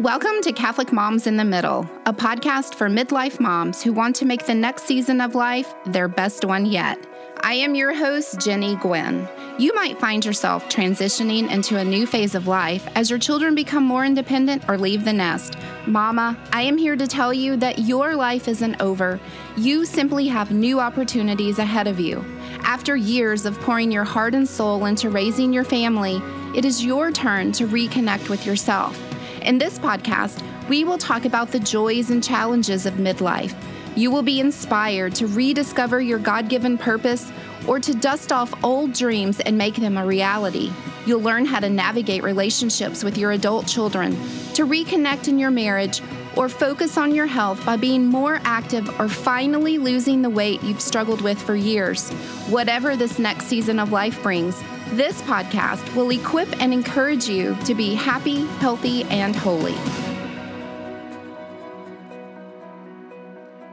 Welcome to Catholic Moms in the Middle, a podcast for midlife moms who want to make the next season of life their best one yet. I am your host, Jennie Guinn. You might find yourself transitioning into a new phase of life as your children become more independent or leave the nest. Mama, I am here to tell you that your life isn't over. You simply have new opportunities ahead of you. After years of pouring your heart and soul into raising your family, it is your turn to reconnect with yourself. In this podcast, we will talk about the joys and challenges of midlife. You will be inspired to rediscover your God given purpose or to dust off old dreams and make them a reality. You'll learn how to navigate relationships with your adult children, to reconnect in your marriage, or focus on your health by being more active or finally losing the weight you've struggled with for years. Whatever this next season of life brings, this podcast will equip and encourage you to be happy, healthy, and holy.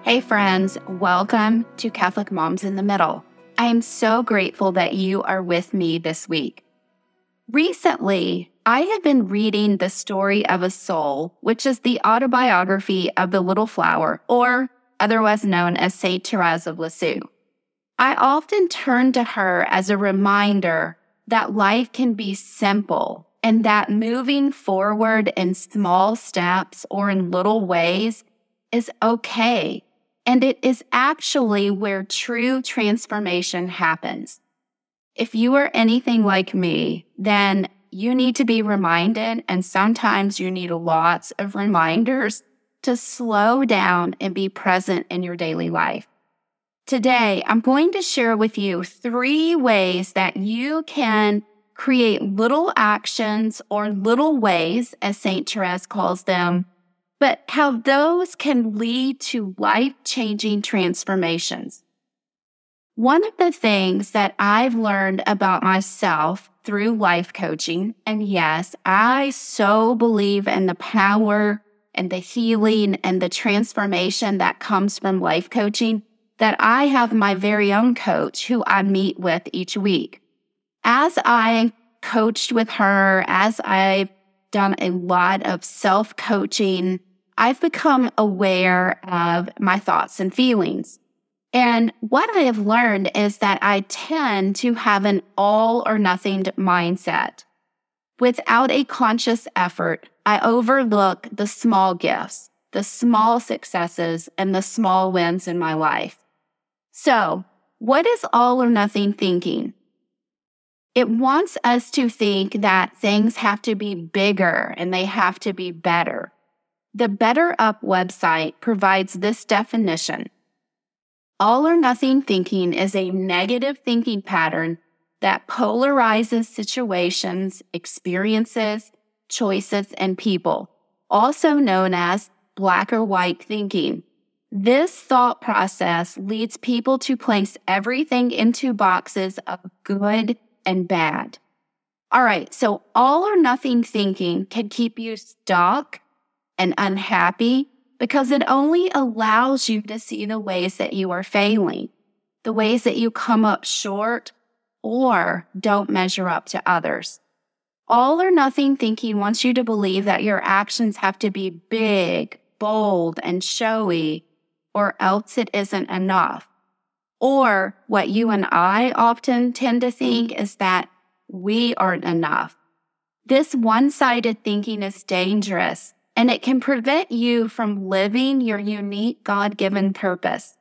Hey, friends, welcome to Catholic Moms in the Middle. I am so grateful that you are with me this week. Recently, I have been reading The Story of a Soul, which is the autobiography of the Little Flower, or otherwise known as Saint Therese of Lisieux. I often turn to her as a reminder that life can be simple and that moving forward in small steps or in little ways is okay and it is actually where true transformation happens. If you are anything like me, then you need to be reminded, and sometimes you need lots of reminders to slow down and be present in your daily life. Today, I'm going to share with you three ways that you can create little actions or little ways, as St. Therese calls them, but how those can lead to life changing transformations. One of the things that I've learned about myself through life coaching, and yes, I so believe in the power and the healing and the transformation that comes from life coaching that I have my very own coach who I meet with each week. As I coached with her, as I've done a lot of self coaching I've become aware of my thoughts and feelings. And what I have learned is that I tend to have an all or nothing mindset. Without a conscious effort, I overlook the small gifts, the small successes, and the small wins in my life. So, what is all or nothing thinking? It wants us to think that things have to be bigger and they have to be better. The BetterUp website provides this definition. All or nothing thinking is a negative thinking pattern that polarizes situations, experiences, choices, and people, also known as black or white thinking. This thought process leads people to place everything into boxes of good and bad. All right, so all or nothing thinking can keep you stuck and unhappy because it only allows you to see the ways that you are failing, the ways that you come up short or don't measure up to others. All or nothing thinking wants you to believe that your actions have to be big, bold, and showy, or else it isn't enough. Or what you and I often tend to think is that we aren't enough. This one sided thinking is dangerous and it can prevent you from living your unique God given purpose.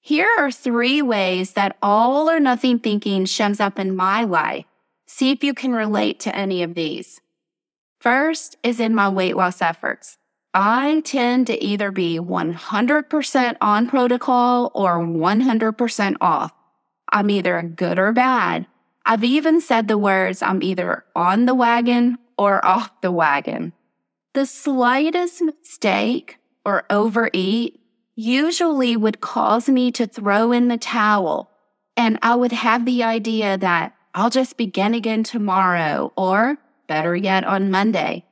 Here are three ways that all or nothing thinking shows up in my life. See if you can relate to any of these. First is in my weight loss efforts. I tend to either be 100% on protocol or 100% off. I'm either good or bad. I've even said the words I'm either on the wagon or off the wagon. The slightest mistake or overeat usually would cause me to throw in the towel. And I would have the idea that I'll just begin again tomorrow or better yet on Monday.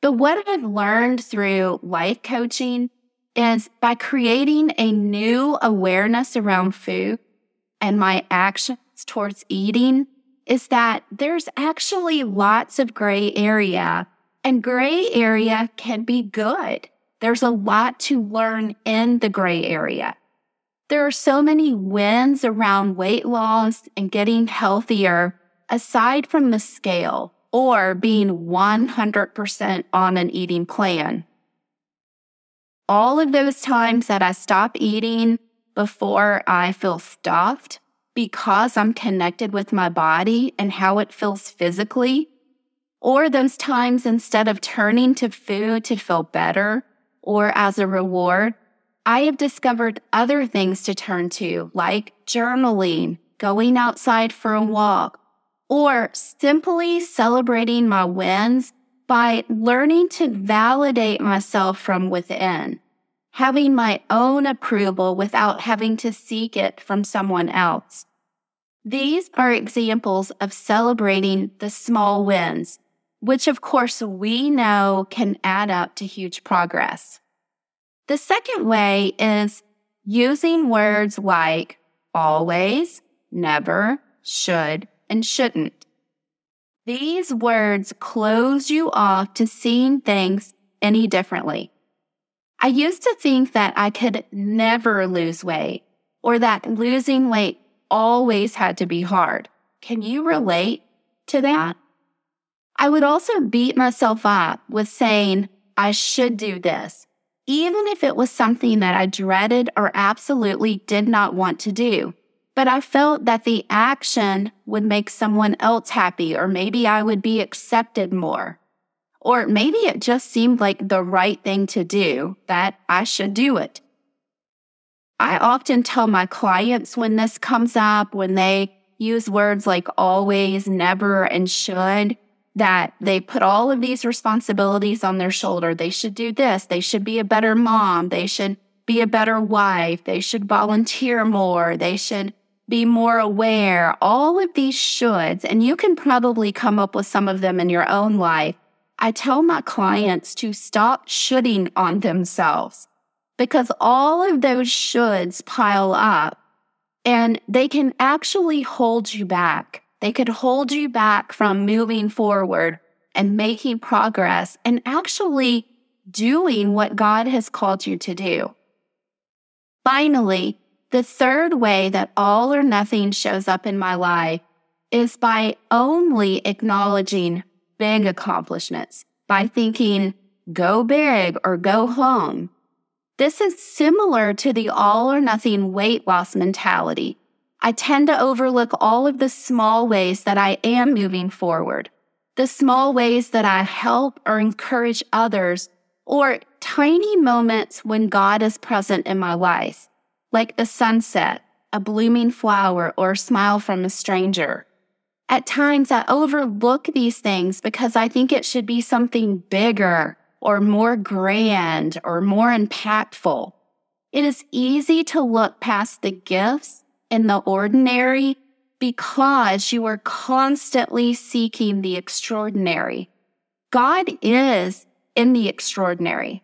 But what I've learned through life coaching is by creating a new awareness around food and my actions towards eating is that there's actually lots of gray area And gray area can be good. There's a lot to learn in the gray area. There are so many wins around weight loss and getting healthier aside from the scale or being 100% on an eating plan. All of those times that I stop eating before I feel stuffed because I'm connected with my body and how it feels physically, or those times instead of turning to food to feel better or as a reward, I have discovered other things to turn to, like journaling, going outside for a walk, or simply celebrating my wins by learning to validate myself from within, having my own approval without having to seek it from someone else. These are examples of celebrating the small wins, which of course we know can add up to huge progress. The second way is using words like always, never, should, and shouldn't. These words close you off to seeing things any differently. I used to think that I could never lose weight or that losing weight always had to be hard. Can you relate to that? I would also beat myself up with saying, I should do this, even if it was something that I dreaded or absolutely did not want to do but I felt that the action would make someone else happy, or maybe I would be accepted more. Or maybe it just seemed like the right thing to do, that I should do it. I often tell my clients when this comes up, when they use words like always, never, and should, that they put all of these responsibilities on their shoulder. They should do this. They should be a better mom. They should be a better wife. They should volunteer more. They should be more aware, all of these shoulds, and you can probably come up with some of them in your own life. I tell my clients to stop shoulding on themselves because all of those shoulds pile up and they can actually hold you back. They could hold you back from moving forward and making progress and actually doing what God has called you to do. Finally, the third way that all or nothing shows up in my life is by only acknowledging big accomplishments, by thinking, go big or go home. This is similar to the all or nothing weight loss mentality. I tend to overlook all of the small ways that I am moving forward, the small ways that I help or encourage others, or tiny moments when God is present in my life like a sunset, a blooming flower, or a smile from a stranger. At times, I overlook these things because I think it should be something bigger or more grand or more impactful. It is easy to look past the gifts in the ordinary because you are constantly seeking the extraordinary. God is in the extraordinary,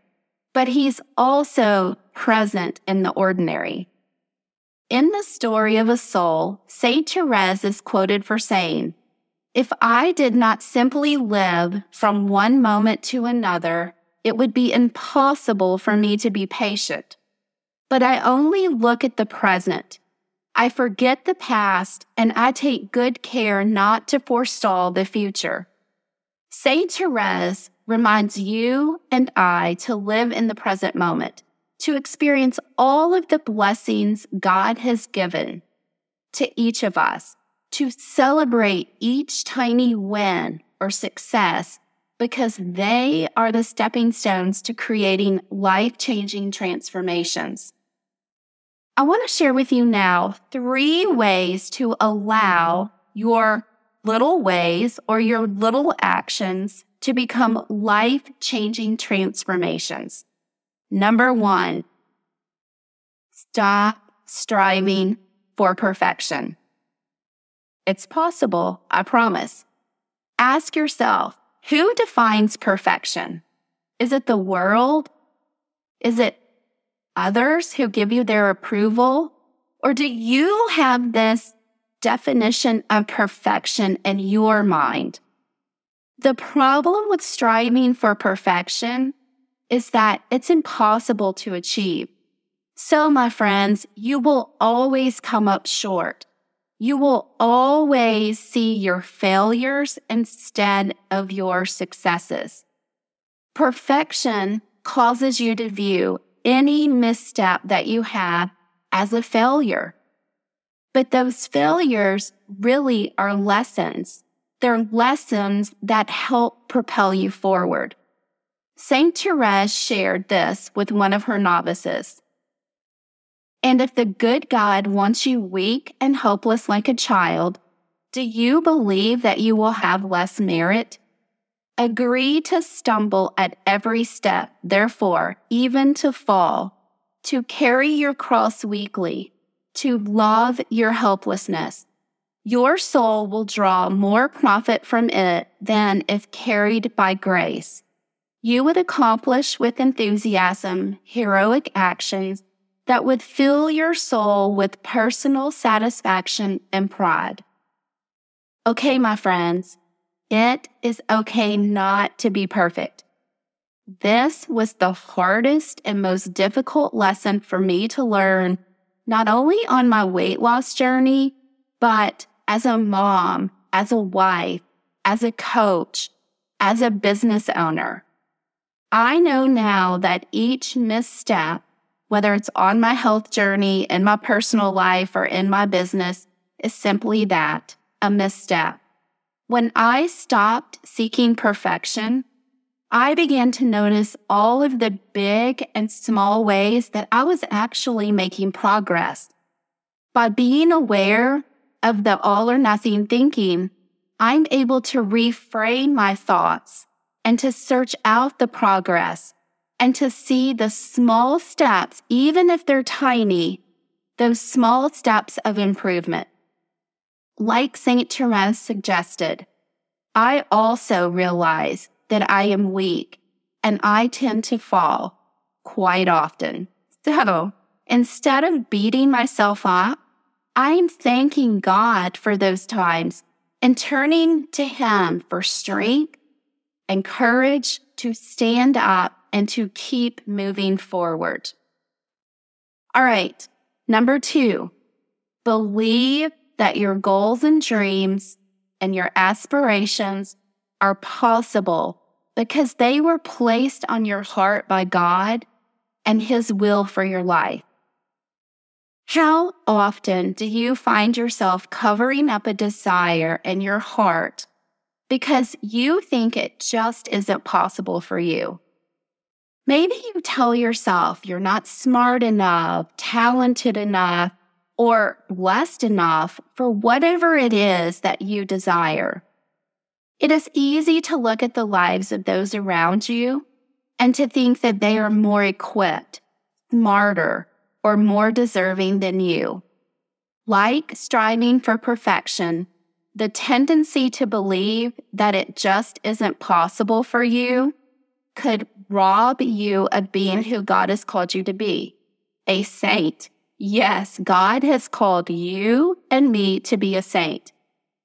but He's also present in the ordinary. In the story of a soul, Saint Therese is quoted for saying, If I did not simply live from one moment to another, it would be impossible for me to be patient. But I only look at the present. I forget the past and I take good care not to forestall the future. Saint Therese reminds you and I to live in the present moment to experience all of the blessings God has given to each of us, to celebrate each tiny win or success because they are the stepping stones to creating life changing transformations. I want to share with you now three ways to allow your little ways or your little actions to become life changing transformations. Number one, stop striving for perfection. It's possible, I promise. Ask yourself, who defines perfection? Is it the world? Is it others who give you their approval? Or do you have this definition of perfection in your mind? The problem with striving for perfection is that it's impossible to achieve. So, my friends, you will always come up short. You will always see your failures instead of your successes. Perfection causes you to view any misstep that you have as a failure. But those failures really are lessons. They're lessons that help propel you forward. St. Therese shared this with one of her novices. And if the good God wants you weak and hopeless like a child, do you believe that you will have less merit? Agree to stumble at every step, therefore, even to fall, to carry your cross weakly, to love your helplessness. Your soul will draw more profit from it than if carried by grace. You would accomplish with enthusiasm heroic actions that would fill your soul with personal satisfaction and pride. Okay, my friends, it is okay not to be perfect. This was the hardest and most difficult lesson for me to learn, not only on my weight loss journey, but as a mom, as a wife, as a coach, as a business owner. I know now that each misstep, whether it's on my health journey, in my personal life, or in my business, is simply that a misstep. When I stopped seeking perfection, I began to notice all of the big and small ways that I was actually making progress. By being aware of the all or nothing thinking, I'm able to reframe my thoughts and to search out the progress and to see the small steps, even if they're tiny, those small steps of improvement. Like St. Therese suggested, I also realize that I am weak and I tend to fall quite often. So instead of beating myself up, I'm thanking God for those times and turning to Him for strength and courage to stand up and to keep moving forward. All right. Number two, believe that your goals and dreams and your aspirations are possible because they were placed on your heart by God and His will for your life. How often do you find yourself covering up a desire in your heart because you think it just isn't possible for you? Maybe you tell yourself you're not smart enough, talented enough, or blessed enough for whatever it is that you desire. It is easy to look at the lives of those around you and to think that they are more equipped, smarter, or more deserving than you. Like striving for perfection, the tendency to believe that it just isn't possible for you could rob you of being who God has called you to be a saint Yes, God has called you and me to be a saint.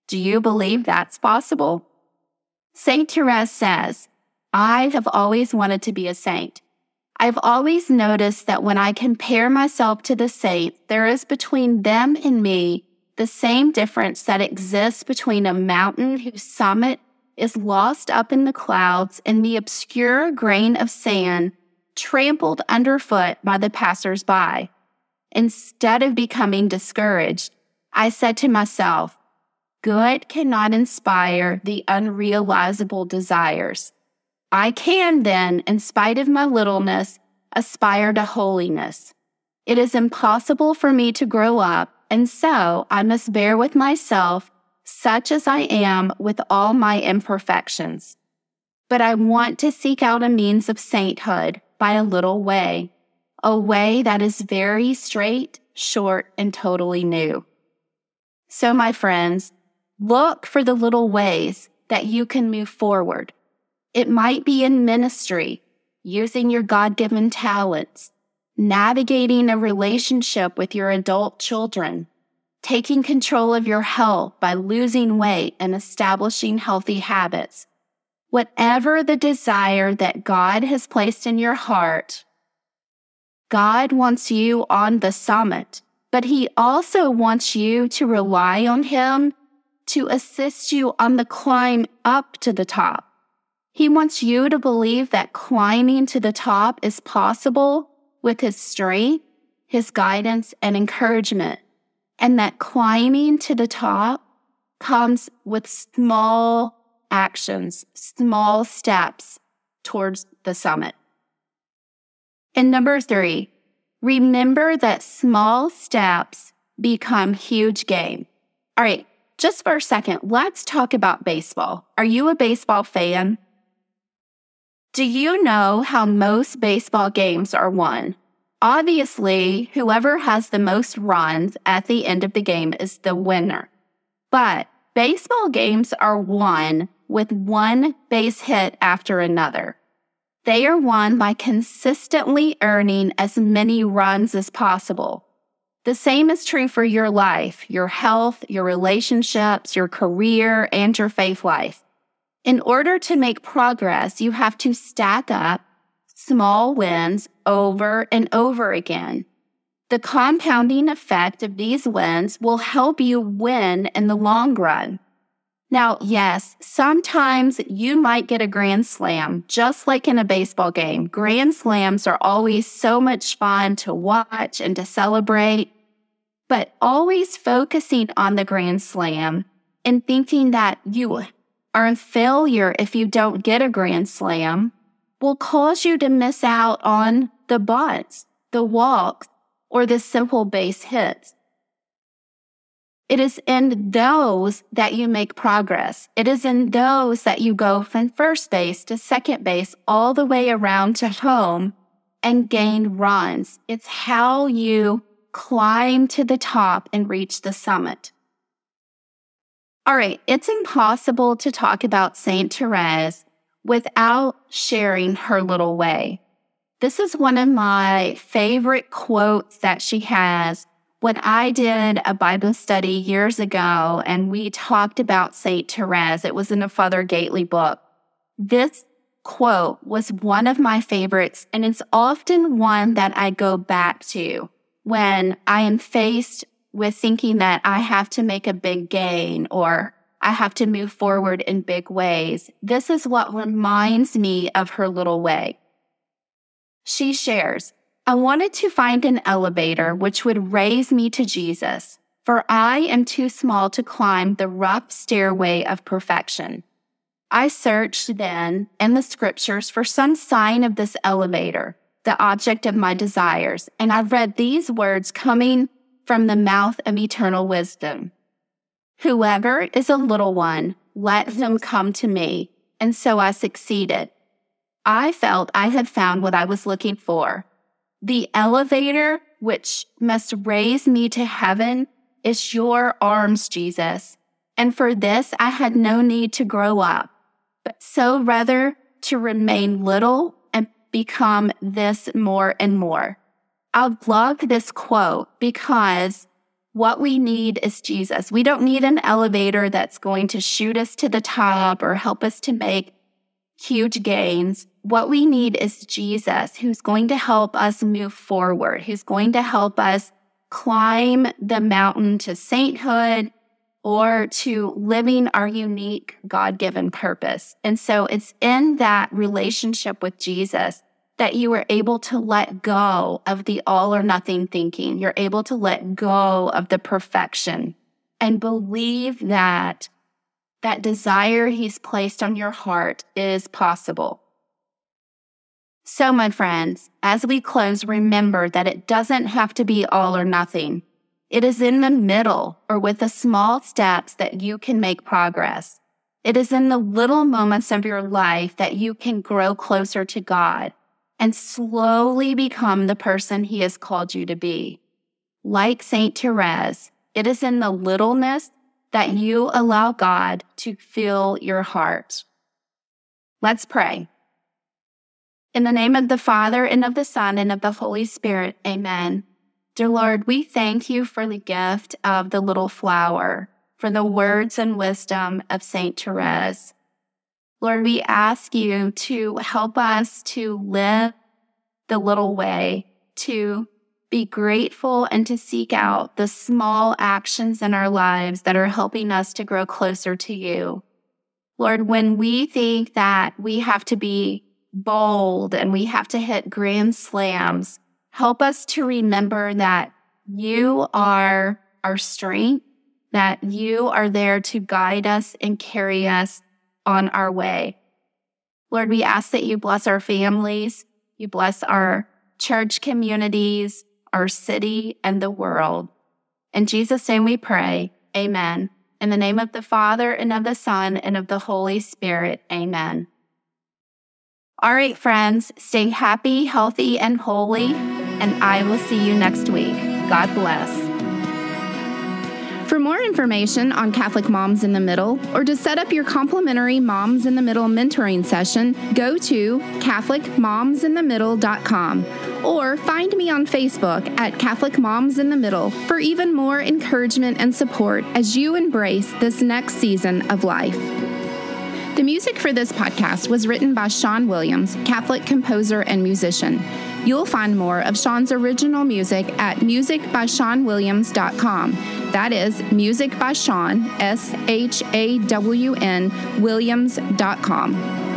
Do you believe that's possible? St. Therese says, I have always wanted to be a saint. I've always noticed that when I compare myself to the saints, there is between them and me the same difference that exists between a mountain whose summit is lost up in the clouds and the obscure grain of sand trampled underfoot by the passers-by. Instead of becoming discouraged, I said to myself, good cannot inspire the unrealizable desires. I can then, in spite of my littleness, aspire to holiness. It is impossible for me to grow up, and so I must bear with myself, such as I am, with all my imperfections. But I want to seek out a means of sainthood by a little way a way that is very straight, short, and totally new. So, my friends, look for the little ways that you can move forward. It might be in ministry, using your God given talents, navigating a relationship with your adult children, taking control of your health by losing weight and establishing healthy habits, Whatever the desire that God has placed in your heart, God wants you on the summit, but He also wants you to rely on Him to assist you on the climb up to the top. He wants you to believe that climbing to the top is possible with His strength, His guidance, and encouragement, and that climbing to the top comes with small actions, small steps towards the summit. And number three, remember that small steps become huge game. All right, just for a second, let's talk about baseball. Are you a baseball fan? Do you know how most baseball games are won? Obviously, whoever has the most runs at the end of the game is the winner. But baseball games are won with one base hit after another. They are won by consistently earning as many runs as possible. The same is true for your life, your health, your relationships, your career, and your faith life. In order to make progress, you have to stack up small wins over and over again. The compounding effect of these wins will help you win in the long run. Now, yes, sometimes you might get a grand slam, just like in a baseball game. Grand slams are always so much fun to watch and to celebrate, but always focusing on the grand slam and thinking that you are a failure if you don't get a grand slam will cause you to miss out on the bunts, the walks, or the simple base hits. It is in those that you make progress. It is in those that you go from first base to second base all the way around to home and gain runs. It's how you climb to the top and reach the summit. All right, it's impossible to talk about St. Therese without sharing her little way. This is one of my favorite quotes that she has when I did a Bible study years ago and we talked about St. Therese, it was in a Father Gaitley book. This quote was one of my favorites, and it's often one that I go back to when I am faced with thinking that I have to make a big gain or I have to move forward in big ways. This is what reminds me of her little way. She shares, I wanted to find an elevator which would raise me to Jesus, for I am too small to climb the rough stairway of perfection. I searched then in the scriptures for some sign of this elevator, the object of my desires, and I read these words coming from the mouth of eternal wisdom. Whoever is a little one, let him come to me. And so I succeeded. I felt I had found what I was looking for the elevator which must raise me to heaven is your arms, Jesus. And for this, I had no need to grow up, but so rather to remain little and become this more and more. I love this quote because what we need is Jesus. We don't need an elevator that's going to shoot us to the top or help us to make huge gains. What we need is Jesus, who's going to help us move forward, who's going to help us climb the mountain to sainthood or to living our unique God given purpose. And so it's in that relationship with Jesus that you are able to let go of the all or nothing thinking. You're able to let go of the perfection and believe that that desire he's placed on your heart is possible. So, my friends, as we close, remember that it doesn't have to be all or nothing. It is in the middle or with the small steps that you can make progress. It is in the little moments of your life that you can grow closer to God and slowly become the person He has called you to be. Like St. Therese, it is in the littleness that you allow God to fill your heart. Let's pray. In the name of the Father, and of the Son, and of the Holy Spirit, amen. Dear Lord, we thank you for the gift of the little flower, for the words and wisdom of St. Therese. Lord, we ask you to help us to live the little way, to be grateful and to seek out the small actions in our lives that are helping us to grow closer to you. Lord, when we think that we have to be bold and we have to hit grand slams, help us to remember that you are our strength, that you are there to guide us and carry us on our way. Lord, we ask that you bless our families, you bless our church communities, our city, and the world. In Jesus' name we pray. Amen. In the name of the Father, and of the Son, and of the Holy Spirit. Amen. All right, friends, stay happy, healthy, and holy, and I will see you next week. God bless. For more information on Catholic Moms in the Middle or to set up your complimentary Moms in the Middle mentoring session, go to CatholicMomsInTheMiddle.com or find me on Facebook at Catholic Moms in the Middle for even more encouragement and support as you embrace this next season of life. The music for this podcast was written by Shawn Williams, Catholic composer and musician. You'll find more of Shawn's original music at musicbyshawnwilliams.com. That is music by Shawn, S H A W N, Williams.com.